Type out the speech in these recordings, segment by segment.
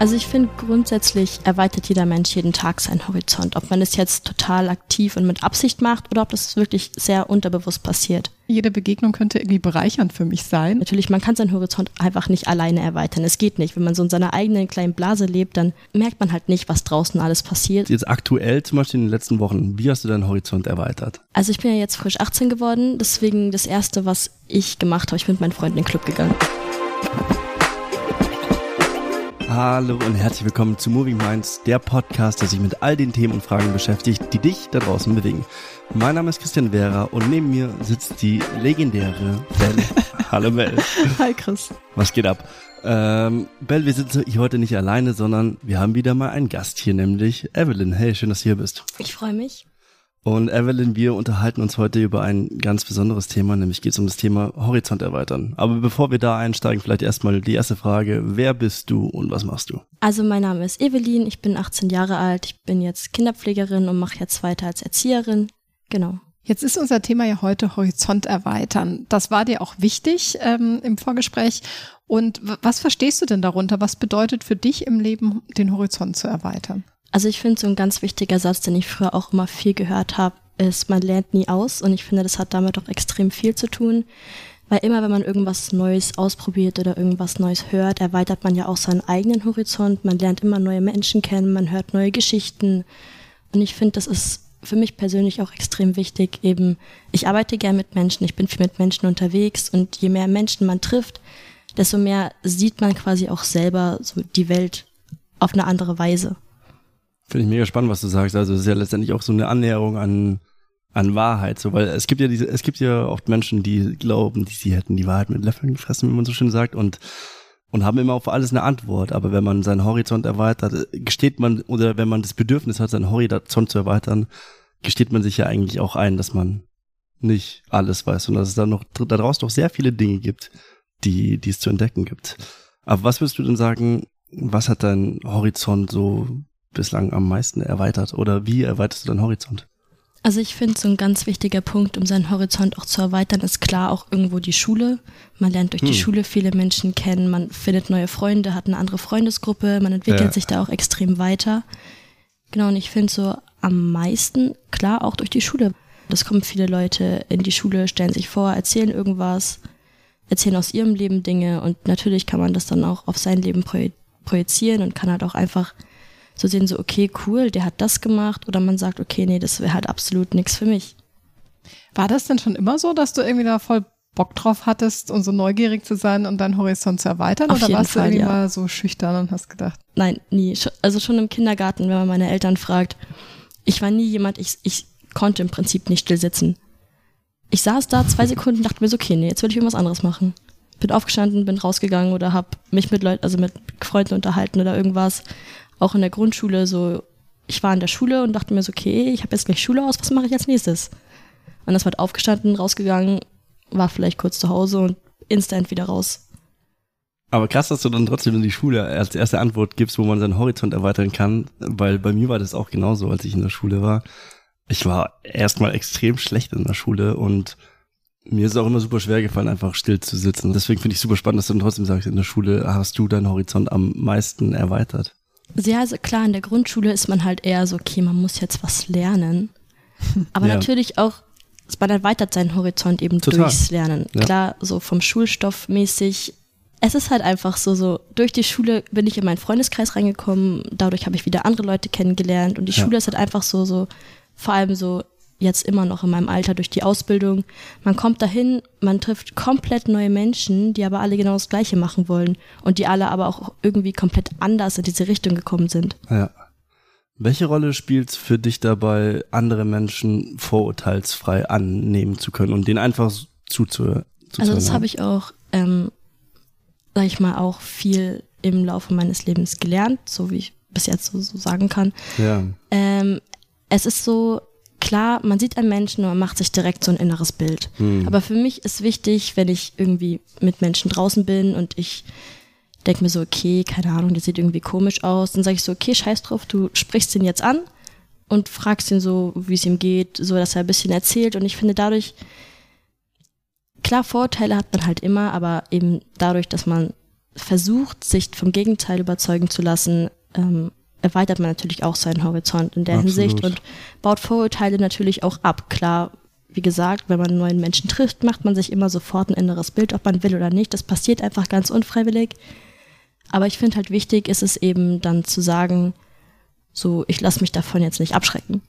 Also ich finde grundsätzlich erweitert jeder Mensch jeden Tag seinen Horizont. Ob man es jetzt total aktiv und mit Absicht macht oder ob das wirklich sehr unterbewusst passiert. Jede Begegnung könnte irgendwie bereichernd für mich sein. Natürlich, man kann seinen Horizont einfach nicht alleine erweitern. Es geht nicht. Wenn man so in seiner eigenen kleinen Blase lebt, dann merkt man halt nicht, was draußen alles passiert. Jetzt aktuell zum Beispiel in den letzten Wochen, wie hast du deinen Horizont erweitert? Also ich bin ja jetzt frisch 18 geworden, deswegen das Erste, was ich gemacht habe, ich bin mit meinen Freunden in den Club gegangen. Hallo und herzlich willkommen zu Moving Minds, der Podcast, der sich mit all den Themen und Fragen beschäftigt, die dich da draußen bewegen. Mein Name ist Christian Vera und neben mir sitzt die legendäre Belle. Hallo Belle. Hi Chris. Was geht ab? Ähm, Belle, wir sind hier heute nicht alleine, sondern wir haben wieder mal einen Gast hier, nämlich Evelyn. Hey, schön, dass du hier bist. Ich freue mich. Und Evelyn, wir unterhalten uns heute über ein ganz besonderes Thema, nämlich geht es um das Thema Horizont erweitern. Aber bevor wir da einsteigen, vielleicht erstmal die erste Frage. Wer bist du und was machst du? Also mein Name ist Evelyn, ich bin 18 Jahre alt, ich bin jetzt Kinderpflegerin und mache jetzt weiter als Erzieherin. Genau. Jetzt ist unser Thema ja heute Horizont erweitern. Das war dir auch wichtig ähm, im Vorgespräch. Und was verstehst du denn darunter? Was bedeutet für dich im Leben, den Horizont zu erweitern? Also ich finde so ein ganz wichtiger Satz, den ich früher auch immer viel gehört habe, ist, man lernt nie aus. Und ich finde, das hat damit auch extrem viel zu tun. Weil immer, wenn man irgendwas Neues ausprobiert oder irgendwas Neues hört, erweitert man ja auch seinen eigenen Horizont. Man lernt immer neue Menschen kennen, man hört neue Geschichten. Und ich finde, das ist für mich persönlich auch extrem wichtig. Eben, ich arbeite gern mit Menschen, ich bin viel mit Menschen unterwegs und je mehr Menschen man trifft, desto mehr sieht man quasi auch selber so die Welt auf eine andere Weise. Finde ich mega spannend, was du sagst. Also es ist ja letztendlich auch so eine Annäherung an, an Wahrheit. So, weil es gibt ja diese, es gibt ja oft Menschen, die glauben, die sie hätten die Wahrheit mit Löffeln gefressen, wie man so schön sagt, und, und haben immer auf alles eine Antwort. Aber wenn man seinen Horizont erweitert, gesteht man, oder wenn man das Bedürfnis hat, seinen Horizont zu erweitern, gesteht man sich ja eigentlich auch ein, dass man nicht alles weiß und dass es da noch, da draußen doch sehr viele Dinge gibt, die, die es zu entdecken gibt. Aber was würdest du denn sagen, was hat dein Horizont so bislang am meisten erweitert oder wie erweiterst du deinen Horizont? Also ich finde, so ein ganz wichtiger Punkt, um seinen Horizont auch zu erweitern, ist klar auch irgendwo die Schule. Man lernt durch hm. die Schule viele Menschen kennen, man findet neue Freunde, hat eine andere Freundesgruppe, man entwickelt ja. sich da auch extrem weiter. Genau, und ich finde so am meisten, klar, auch durch die Schule. Es kommen viele Leute in die Schule, stellen sich vor, erzählen irgendwas, erzählen aus ihrem Leben Dinge und natürlich kann man das dann auch auf sein Leben projizieren und kann halt auch einfach so sehen, so, okay, cool, der hat das gemacht. Oder man sagt, okay, nee, das wäre halt absolut nichts für mich. War das denn schon immer so, dass du irgendwie da voll Bock drauf hattest und so neugierig zu sein und deinen Horizont zu erweitern? Auf oder warst Fall, du irgendwie ja. mal so schüchtern und hast gedacht? Nein, nie. Also schon im Kindergarten, wenn man meine Eltern fragt. Ich war nie jemand, ich, ich konnte im Prinzip nicht still sitzen. Ich saß da zwei Sekunden dachte mir so, okay, nee, jetzt will ich irgendwas anderes machen. Bin aufgestanden, bin rausgegangen oder hab mich mit Leuten, also mit Freunden unterhalten oder irgendwas auch in der Grundschule so, ich war in der Schule und dachte mir so, okay, ich habe jetzt gleich Schule aus, was mache ich als nächstes? Und das war aufgestanden, rausgegangen, war vielleicht kurz zu Hause und instant wieder raus. Aber krass, dass du dann trotzdem in die Schule als erste Antwort gibst, wo man seinen Horizont erweitern kann, weil bei mir war das auch genauso, als ich in der Schule war. Ich war erstmal extrem schlecht in der Schule und mir ist es auch immer super schwer gefallen, einfach still zu sitzen. Deswegen finde ich super spannend, dass du dann trotzdem sagst, in der Schule hast du deinen Horizont am meisten erweitert. Ja, also klar, in der Grundschule ist man halt eher so, okay, man muss jetzt was lernen. Aber ja. natürlich auch, man erweitert seinen Horizont eben Total. durchs Lernen. Ja. Klar, so vom Schulstoff mäßig. Es ist halt einfach so, so, durch die Schule bin ich in meinen Freundeskreis reingekommen, dadurch habe ich wieder andere Leute kennengelernt und die ja. Schule ist halt einfach so, so, vor allem so jetzt immer noch in meinem Alter durch die Ausbildung. Man kommt dahin, man trifft komplett neue Menschen, die aber alle genau das Gleiche machen wollen und die alle aber auch irgendwie komplett anders in diese Richtung gekommen sind. Ja. Welche Rolle spielt es für dich dabei, andere Menschen vorurteilsfrei annehmen zu können und denen einfach zuzuhören? Also das habe ich auch, ähm, sag ich mal, auch viel im Laufe meines Lebens gelernt, so wie ich bis jetzt so, so sagen kann. Ja. Ähm, es ist so, klar, man sieht einen Menschen und man macht sich direkt so ein inneres Bild. Hm. Aber für mich ist wichtig, wenn ich irgendwie mit Menschen draußen bin und ich denke mir so, okay, keine Ahnung, der sieht irgendwie komisch aus, dann sage ich so, okay, scheiß drauf, du sprichst ihn jetzt an und fragst ihn so, wie es ihm geht, so dass er ein bisschen erzählt. Und ich finde dadurch, klar, Vorteile hat man halt immer, aber eben dadurch, dass man versucht, sich vom Gegenteil überzeugen zu lassen, ähm, erweitert man natürlich auch seinen Horizont in der Absolut. Hinsicht und baut Vorurteile natürlich auch ab. Klar, wie gesagt, wenn man einen neuen Menschen trifft, macht man sich immer sofort ein inneres Bild, ob man will oder nicht. Das passiert einfach ganz unfreiwillig. Aber ich finde halt wichtig ist es eben dann zu sagen, so, ich lasse mich davon jetzt nicht abschrecken.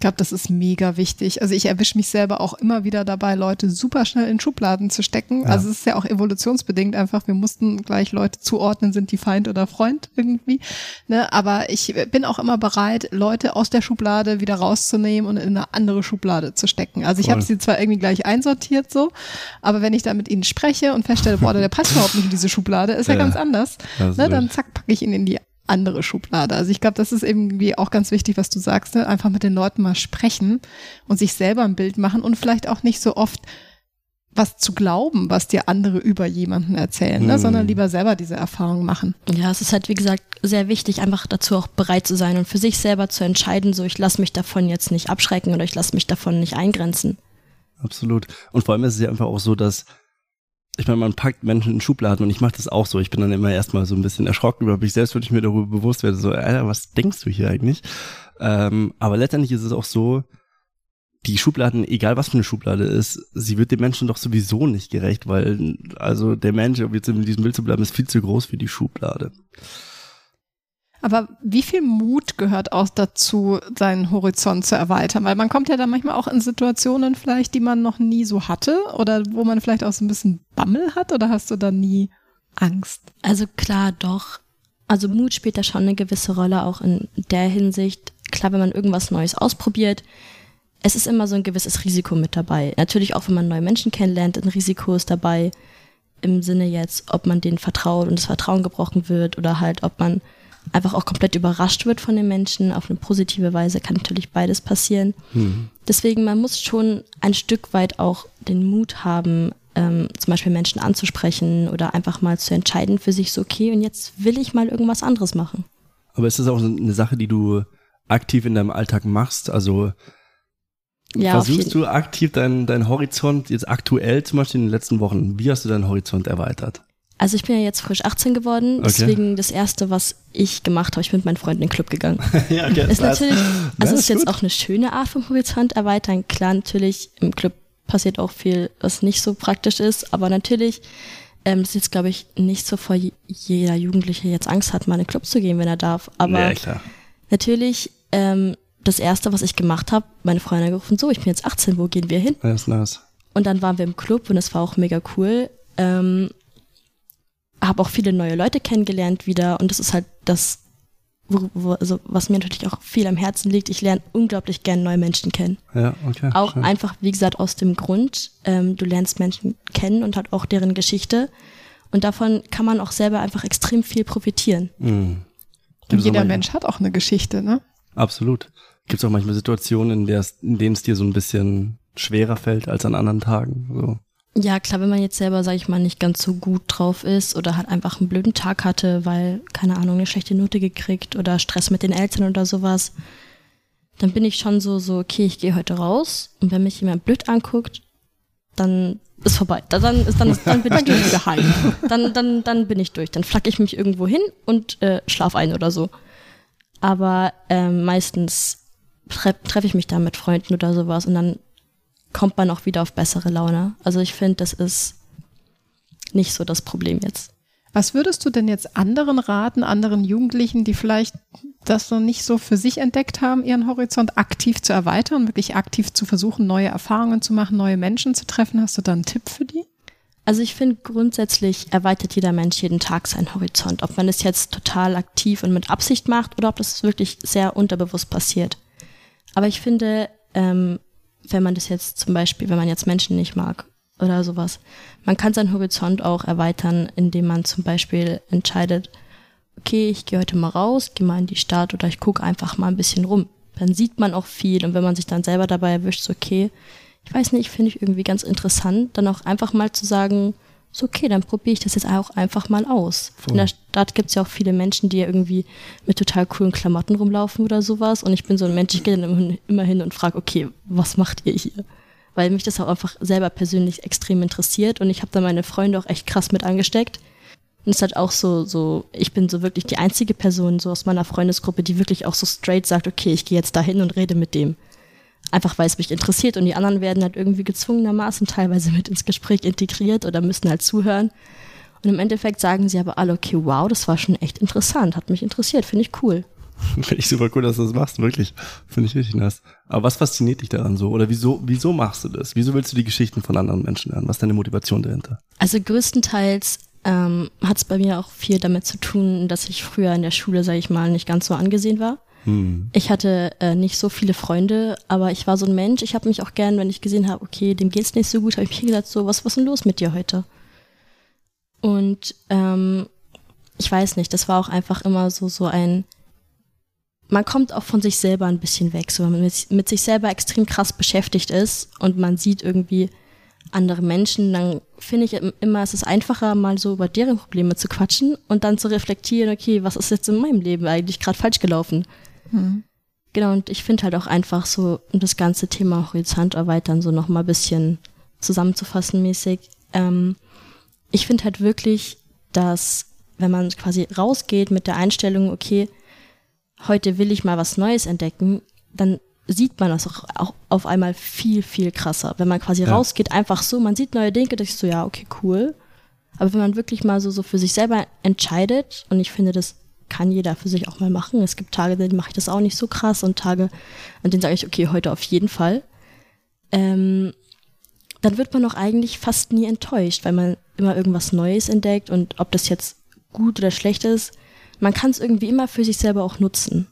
Ich glaube, das ist mega wichtig. Also ich erwische mich selber auch immer wieder dabei, Leute super schnell in Schubladen zu stecken. Ja. Also es ist ja auch evolutionsbedingt einfach. Wir mussten gleich Leute zuordnen, sind die Feind oder Freund irgendwie. Ne? Aber ich bin auch immer bereit, Leute aus der Schublade wieder rauszunehmen und in eine andere Schublade zu stecken. Also ich habe sie zwar irgendwie gleich einsortiert so, aber wenn ich da mit ihnen spreche und feststelle, boah, der passt überhaupt nicht in diese Schublade, ist ja, ja ganz anders. Ne? Dann zack, packe ich ihn in die andere Schublade. Also ich glaube, das ist irgendwie auch ganz wichtig, was du sagst, ne? einfach mit den Leuten mal sprechen und sich selber ein Bild machen und vielleicht auch nicht so oft was zu glauben, was dir andere über jemanden erzählen, ne? sondern hm. lieber selber diese Erfahrung machen. Ja, es ist halt, wie gesagt, sehr wichtig, einfach dazu auch bereit zu sein und für sich selber zu entscheiden, so ich lasse mich davon jetzt nicht abschrecken oder ich lasse mich davon nicht eingrenzen. Absolut. Und vor allem ist es ja einfach auch so, dass ich meine, man packt Menschen in Schubladen und ich mache das auch so. Ich bin dann immer erstmal so ein bisschen erschrocken über mich selbst, wenn ich mir darüber bewusst werde, so, Alter, was denkst du hier eigentlich? Ähm, aber letztendlich ist es auch so, die Schubladen, egal was für eine Schublade ist, sie wird dem Menschen doch sowieso nicht gerecht, weil also der Mensch, um jetzt in diesem Bild zu bleiben, ist viel zu groß für die Schublade. Aber wie viel Mut gehört auch dazu, seinen Horizont zu erweitern? Weil man kommt ja dann manchmal auch in Situationen vielleicht, die man noch nie so hatte oder wo man vielleicht auch so ein bisschen Bammel hat oder hast du da nie Angst? Also klar, doch. Also Mut spielt da schon eine gewisse Rolle auch in der Hinsicht. Klar, wenn man irgendwas Neues ausprobiert, es ist immer so ein gewisses Risiko mit dabei. Natürlich auch, wenn man neue Menschen kennenlernt, ein Risiko ist dabei im Sinne jetzt, ob man denen vertraut und das Vertrauen gebrochen wird oder halt, ob man einfach auch komplett überrascht wird von den Menschen. Auf eine positive Weise kann natürlich beides passieren. Mhm. Deswegen, man muss schon ein Stück weit auch den Mut haben, ähm, zum Beispiel Menschen anzusprechen oder einfach mal zu entscheiden für sich so, okay, und jetzt will ich mal irgendwas anderes machen. Aber ist das auch eine Sache, die du aktiv in deinem Alltag machst? Also ja, versuchst du aktiv deinen dein Horizont jetzt aktuell zum Beispiel in den letzten Wochen, wie hast du deinen Horizont erweitert? Also ich bin ja jetzt frisch 18 geworden, okay. deswegen das erste, was ich gemacht habe, ich bin mit meinen Freunden in den Club gegangen. ja, okay, ist natürlich, also ist, ist jetzt auch eine schöne Art vom Horizont erweitern. Klar, natürlich im Club passiert auch viel, was nicht so praktisch ist, aber natürlich ähm, ist jetzt glaube ich nicht so vor jeder Jugendliche jetzt Angst hat, mal in den Club zu gehen, wenn er darf. Aber ja, natürlich ähm, das erste, was ich gemacht habe, meine Freunde gerufen, so, ich bin jetzt 18, wo gehen wir hin? Ja, ist nice. Und dann waren wir im Club und es war auch mega cool. Ähm, habe auch viele neue Leute kennengelernt wieder und das ist halt das, wo, wo, also was mir natürlich auch viel am Herzen liegt. Ich lerne unglaublich gern neue Menschen kennen. Ja, okay. Auch schön. einfach, wie gesagt, aus dem Grund, ähm, du lernst Menschen kennen und halt auch deren Geschichte. Und davon kann man auch selber einfach extrem viel profitieren. Mhm. Und jeder Mensch hat auch eine Geschichte, ne? Absolut. Gibt es auch manchmal Situationen, in, der in denen es dir so ein bisschen schwerer fällt als an anderen Tagen? So. Ja, klar, wenn man jetzt selber, sag ich mal, nicht ganz so gut drauf ist oder halt einfach einen blöden Tag hatte, weil, keine Ahnung, eine schlechte Note gekriegt oder Stress mit den Eltern oder sowas, dann bin ich schon so, so, okay, ich gehe heute raus und wenn mich jemand blöd anguckt, dann ist vorbei. Dann, ist, dann, dann bin ich durch. wieder heim. Dann, dann, dann bin ich durch. Dann flacke ich mich irgendwo hin und äh, schlaf ein oder so. Aber ähm, meistens treffe treff ich mich da mit Freunden oder sowas und dann kommt man auch wieder auf bessere Laune. Also ich finde, das ist nicht so das Problem jetzt. Was würdest du denn jetzt anderen raten, anderen Jugendlichen, die vielleicht das noch nicht so für sich entdeckt haben, ihren Horizont aktiv zu erweitern, wirklich aktiv zu versuchen, neue Erfahrungen zu machen, neue Menschen zu treffen? Hast du da einen Tipp für die? Also ich finde grundsätzlich erweitert jeder Mensch jeden Tag seinen Horizont, ob man es jetzt total aktiv und mit Absicht macht oder ob das wirklich sehr unterbewusst passiert. Aber ich finde, ähm, wenn man das jetzt zum Beispiel, wenn man jetzt Menschen nicht mag oder sowas. Man kann seinen Horizont auch erweitern, indem man zum Beispiel entscheidet, okay, ich gehe heute mal raus, gehe mal in die Stadt oder ich gucke einfach mal ein bisschen rum. Dann sieht man auch viel und wenn man sich dann selber dabei erwischt, so okay, ich weiß nicht, finde ich irgendwie ganz interessant, dann auch einfach mal zu sagen, so okay, dann probiere ich das jetzt auch einfach mal aus. Voll. In der Stadt gibt es ja auch viele Menschen, die ja irgendwie mit total coolen Klamotten rumlaufen oder sowas. Und ich bin so ein Mensch, ich gehe dann immer hin und frage, okay, was macht ihr hier? Weil mich das auch einfach selber persönlich extrem interessiert und ich habe da meine Freunde auch echt krass mit angesteckt. Und es ist halt auch so, so, ich bin so wirklich die einzige Person so aus meiner Freundesgruppe, die wirklich auch so straight sagt, okay, ich gehe jetzt dahin und rede mit dem. Einfach weil es mich interessiert und die anderen werden halt irgendwie gezwungenermaßen teilweise mit ins Gespräch integriert oder müssen halt zuhören. Und im Endeffekt sagen sie aber alle, okay, wow, das war schon echt interessant, hat mich interessiert, finde ich cool. Finde ich super cool, dass du das machst, wirklich. Finde ich richtig nice. Aber was fasziniert dich daran so? Oder wieso, wieso machst du das? Wieso willst du die Geschichten von anderen Menschen hören? Was ist deine Motivation dahinter? Also größtenteils ähm, hat es bei mir auch viel damit zu tun, dass ich früher in der Schule, sage ich mal, nicht ganz so angesehen war. Hm. Ich hatte äh, nicht so viele Freunde, aber ich war so ein Mensch. Ich habe mich auch gern, wenn ich gesehen habe, okay, dem geht's nicht so gut, habe ich mich gesagt, so, was, was ist denn los mit dir heute? Und ähm, ich weiß nicht, das war auch einfach immer so, so ein, man kommt auch von sich selber ein bisschen weg, so wenn man mit, mit sich selber extrem krass beschäftigt ist und man sieht irgendwie andere Menschen, dann finde ich immer, es ist einfacher, mal so über deren Probleme zu quatschen und dann zu reflektieren, okay, was ist jetzt in meinem Leben eigentlich gerade falsch gelaufen? Mhm. Genau, und ich finde halt auch einfach so, um das ganze Thema Horizont erweitern, so nochmal ein bisschen zusammenzufassen mäßig. Ähm, ich finde halt wirklich, dass wenn man quasi rausgeht mit der Einstellung, okay, heute will ich mal was Neues entdecken, dann sieht man das auch, auch auf einmal viel, viel krasser. Wenn man quasi ja. rausgeht, einfach so, man sieht neue Dinge, denke ich so, ja, okay, cool. Aber wenn man wirklich mal so, so für sich selber entscheidet, und ich finde, das kann jeder für sich auch mal machen. Es gibt Tage, denen mache ich das auch nicht so krass und Tage, an denen sage ich, okay, heute auf jeden Fall. Ähm, dann wird man auch eigentlich fast nie enttäuscht, weil man immer irgendwas Neues entdeckt und ob das jetzt gut oder schlecht ist, man kann es irgendwie immer für sich selber auch nutzen.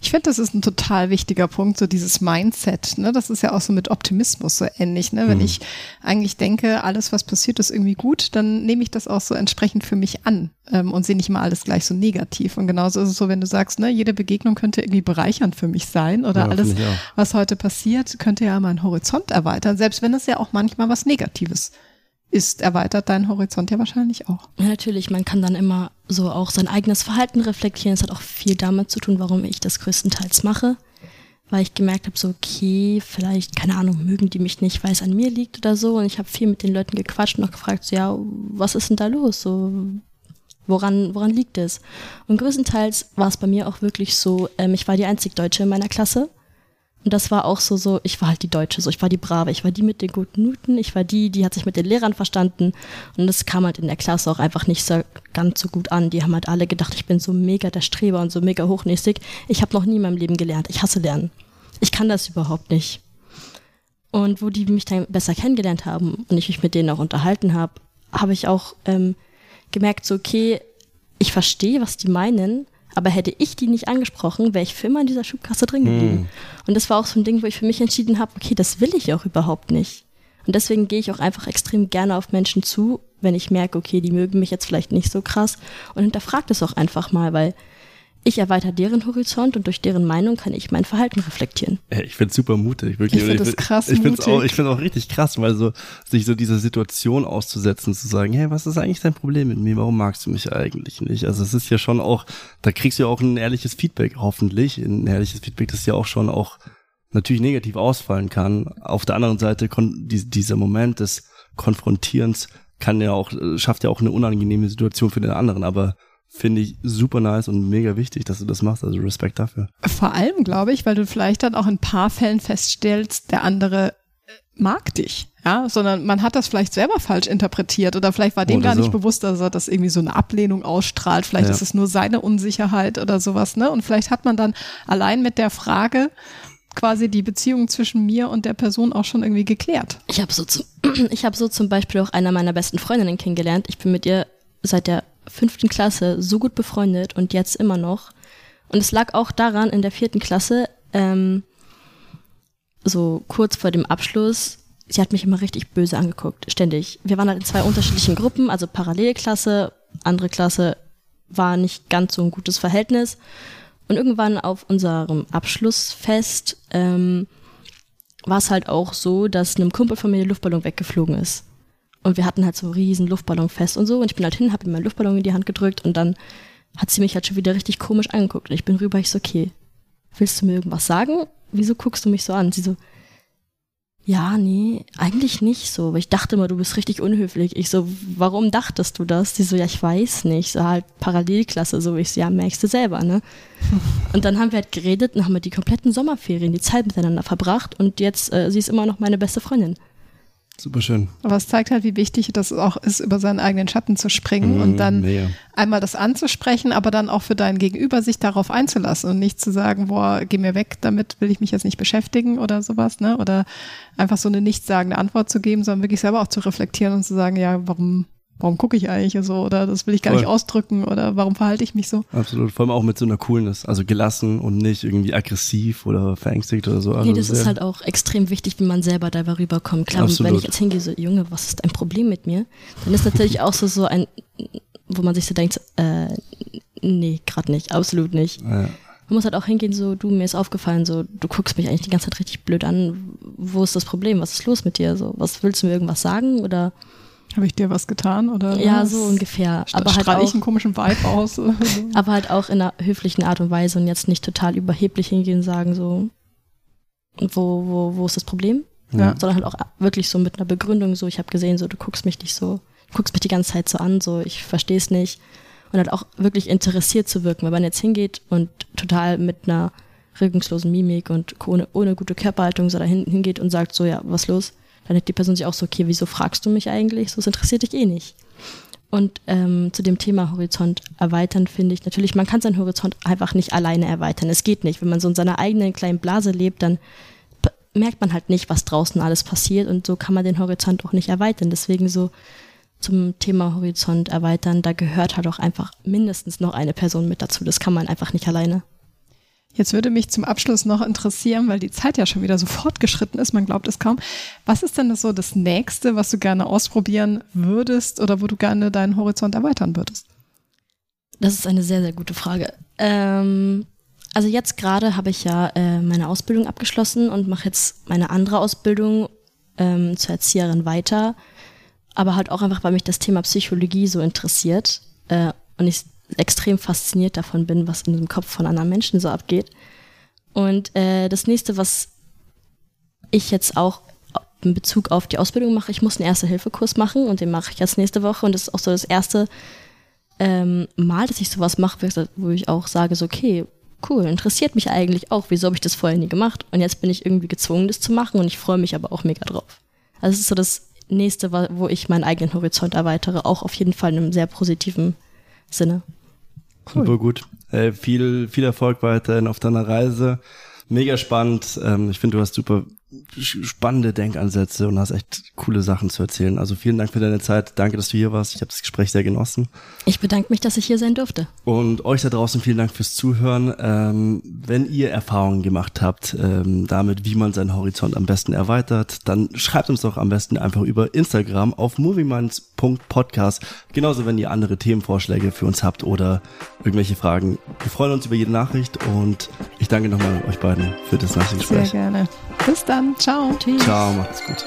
Ich finde, das ist ein total wichtiger Punkt, so dieses Mindset. Ne? Das ist ja auch so mit Optimismus so ähnlich. Ne? Wenn mhm. ich eigentlich denke, alles, was passiert, ist irgendwie gut, dann nehme ich das auch so entsprechend für mich an ähm, und sehe nicht mal alles gleich so negativ. Und genauso ist es so, wenn du sagst, ne, jede Begegnung könnte irgendwie bereichernd für mich sein oder ja, alles, was heute passiert, könnte ja meinen Horizont erweitern, selbst wenn es ja auch manchmal was Negatives ist, erweitert dein Horizont ja wahrscheinlich auch. Ja, natürlich, man kann dann immer so auch sein eigenes Verhalten reflektieren. Es hat auch viel damit zu tun, warum ich das größtenteils mache. Weil ich gemerkt habe, so, okay, vielleicht, keine Ahnung, mögen die mich nicht, weil es an mir liegt oder so. Und ich habe viel mit den Leuten gequatscht und auch gefragt, so, ja, was ist denn da los? So, woran, woran liegt es? Und größtenteils war es bei mir auch wirklich so, ähm, ich war die einzig Deutsche in meiner Klasse. Und das war auch so, so, ich war halt die Deutsche, so, ich war die Brave, ich war die mit den guten Noten, ich war die, die hat sich mit den Lehrern verstanden. Und das kam halt in der Klasse auch einfach nicht so ganz so gut an. Die haben halt alle gedacht, ich bin so mega der Streber und so mega hochnäsig. Ich habe noch nie in meinem Leben gelernt. Ich hasse Lernen. Ich kann das überhaupt nicht. Und wo die mich dann besser kennengelernt haben und ich mich mit denen auch unterhalten habe, habe ich auch ähm, gemerkt, so, okay, ich verstehe, was die meinen, aber hätte ich die nicht angesprochen, wäre ich für immer in dieser Schubkasse drin geblieben. Mhm. Und das war auch so ein Ding, wo ich für mich entschieden habe, okay, das will ich auch überhaupt nicht. Und deswegen gehe ich auch einfach extrem gerne auf Menschen zu, wenn ich merke, okay, die mögen mich jetzt vielleicht nicht so krass und hinterfragt es auch einfach mal, weil ich erweitere deren Horizont und durch deren Meinung kann ich mein Verhalten reflektieren. Ich finde super mutig, wirklich. Ich finde das krass Ich finde es auch, ich finde auch richtig krass, weil so sich so dieser Situation auszusetzen, zu sagen, hey, was ist eigentlich dein Problem mit mir? Warum magst du mich eigentlich nicht? Also es ist ja schon auch, da kriegst du ja auch ein ehrliches Feedback, hoffentlich, ein ehrliches Feedback, das ja auch schon auch natürlich negativ ausfallen kann. Auf der anderen Seite dieser Moment des Konfrontierens kann ja auch schafft ja auch eine unangenehme Situation für den anderen, aber finde ich super nice und mega wichtig, dass du das machst. Also Respekt dafür. Vor allem, glaube ich, weil du vielleicht dann auch in ein paar Fällen feststellst, der andere äh, mag dich, ja, sondern man hat das vielleicht selber falsch interpretiert oder vielleicht war dem oder gar so. nicht bewusst, dass er das irgendwie so eine Ablehnung ausstrahlt. Vielleicht ja. ist es nur seine Unsicherheit oder sowas, ne? Und vielleicht hat man dann allein mit der Frage quasi die Beziehung zwischen mir und der Person auch schon irgendwie geklärt. Ich habe so, zu, ich habe so zum Beispiel auch einer meiner besten Freundinnen kennengelernt. Ich bin mit ihr seit der fünften Klasse so gut befreundet und jetzt immer noch. Und es lag auch daran, in der vierten Klasse, ähm, so kurz vor dem Abschluss, sie hat mich immer richtig böse angeguckt, ständig. Wir waren halt in zwei unterschiedlichen Gruppen, also Parallelklasse, andere Klasse war nicht ganz so ein gutes Verhältnis. Und irgendwann auf unserem Abschlussfest ähm, war es halt auch so, dass einem Kumpel von mir der Luftballon weggeflogen ist. Und wir hatten halt so riesen Luftballonfest und so. Und ich bin halt hin, habe ihm meinen Luftballon in die Hand gedrückt und dann hat sie mich halt schon wieder richtig komisch angeguckt. Und ich bin rüber, ich so, okay, willst du mir irgendwas sagen? Wieso guckst du mich so an? Sie so, Ja, nee, eigentlich nicht so. Aber ich dachte immer, du bist richtig unhöflich. Ich so, warum dachtest du das? Die so, ja, ich weiß nicht. So halt Parallelklasse, so ich so, ja, merkst du selber, ne? Und dann haben wir halt geredet und haben wir die kompletten Sommerferien, die Zeit miteinander verbracht und jetzt, äh, sie ist immer noch meine beste Freundin. Super schön. Aber es zeigt halt, wie wichtig das auch ist, über seinen eigenen Schatten zu springen mm, und dann mega. einmal das anzusprechen, aber dann auch für dein Gegenüber sich darauf einzulassen und nicht zu sagen, boah, geh mir weg, damit will ich mich jetzt nicht beschäftigen oder sowas, ne? Oder einfach so eine nichtssagende Antwort zu geben, sondern wirklich selber auch zu reflektieren und zu sagen, ja, warum warum gucke ich eigentlich so oder das will ich gar Voll. nicht ausdrücken oder warum verhalte ich mich so? Absolut, vor allem auch mit so einer Coolness, also gelassen und nicht irgendwie aggressiv oder verängstigt oder so. Also nee, das ist halt auch extrem wichtig, wie man selber dabei rüberkommt. Klar, Absolut. wenn ich jetzt hingehe, so Junge, was ist dein Problem mit mir? Dann ist natürlich auch so, so ein, wo man sich so denkt, äh, nee, gerade nicht, absolut nicht. Ja. Man muss halt auch hingehen, so, du, mir ist aufgefallen, so, du guckst mich eigentlich die ganze Zeit richtig blöd an. Wo ist das Problem? Was ist los mit dir? So, was willst du mir irgendwas sagen? Oder habe ich dir was getan oder? Ja, so ungefähr. aber halt auch, ich einen komischen Vibe aus. aber halt auch in einer höflichen Art und Weise und jetzt nicht total überheblich hingehen und sagen so, wo, wo, wo ist das Problem? Ja. Sondern halt auch wirklich so mit einer Begründung so, ich habe gesehen, so, du guckst mich nicht so, du guckst mich die ganze Zeit so an, so, ich verstehe es nicht. Und halt auch wirklich interessiert zu wirken. Wenn man jetzt hingeht und total mit einer regungslosen Mimik und ohne, ohne gute Körperhaltung so da hingeht und sagt so, ja, was los? Dann hat die Person sich auch so, okay, wieso fragst du mich eigentlich? So, es interessiert dich eh nicht. Und ähm, zu dem Thema Horizont erweitern finde ich natürlich, man kann seinen Horizont einfach nicht alleine erweitern. Es geht nicht. Wenn man so in seiner eigenen kleinen Blase lebt, dann merkt man halt nicht, was draußen alles passiert und so kann man den Horizont auch nicht erweitern. Deswegen so zum Thema Horizont erweitern, da gehört halt auch einfach mindestens noch eine Person mit dazu. Das kann man einfach nicht alleine. Jetzt würde mich zum Abschluss noch interessieren, weil die Zeit ja schon wieder so fortgeschritten ist, man glaubt es kaum. Was ist denn so das nächste, was du gerne ausprobieren würdest oder wo du gerne deinen Horizont erweitern würdest? Das ist eine sehr, sehr gute Frage. Ähm, also jetzt gerade habe ich ja äh, meine Ausbildung abgeschlossen und mache jetzt meine andere Ausbildung ähm, zur Erzieherin weiter. Aber halt auch einfach, weil mich das Thema Psychologie so interessiert äh, und ich extrem fasziniert davon bin, was in dem Kopf von anderen Menschen so abgeht. Und äh, das nächste, was ich jetzt auch in Bezug auf die Ausbildung mache, ich muss einen Erste-Hilfe-Kurs machen und den mache ich jetzt nächste Woche. Und das ist auch so das erste ähm, Mal, dass ich sowas mache, wo ich auch sage, so, okay, cool, interessiert mich eigentlich auch. Wieso habe ich das vorher nie gemacht? Und jetzt bin ich irgendwie gezwungen, das zu machen und ich freue mich aber auch mega drauf. Also es ist so das nächste, wo ich meinen eigenen Horizont erweitere, auch auf jeden Fall in einem sehr positiven Sinne. Cool. Super gut. Äh, viel, viel Erfolg weiterhin auf deiner Reise. Mega spannend. Ähm, ich finde, du hast super spannende Denkansätze und hast echt coole Sachen zu erzählen. Also vielen Dank für deine Zeit. Danke, dass du hier warst. Ich habe das Gespräch sehr genossen. Ich bedanke mich, dass ich hier sein durfte. Und euch da draußen vielen Dank fürs Zuhören. Ähm, wenn ihr Erfahrungen gemacht habt ähm, damit, wie man seinen Horizont am besten erweitert, dann schreibt uns doch am besten einfach über Instagram auf movieminds.podcast. Genauso, wenn ihr andere Themenvorschläge für uns habt oder irgendwelche Fragen. Wir freuen uns über jede Nachricht und ich danke nochmal euch beiden für das nice Gespräch. Sehr gerne. Bis dann. Ciao. Tschüss. Ciao, macht's gut.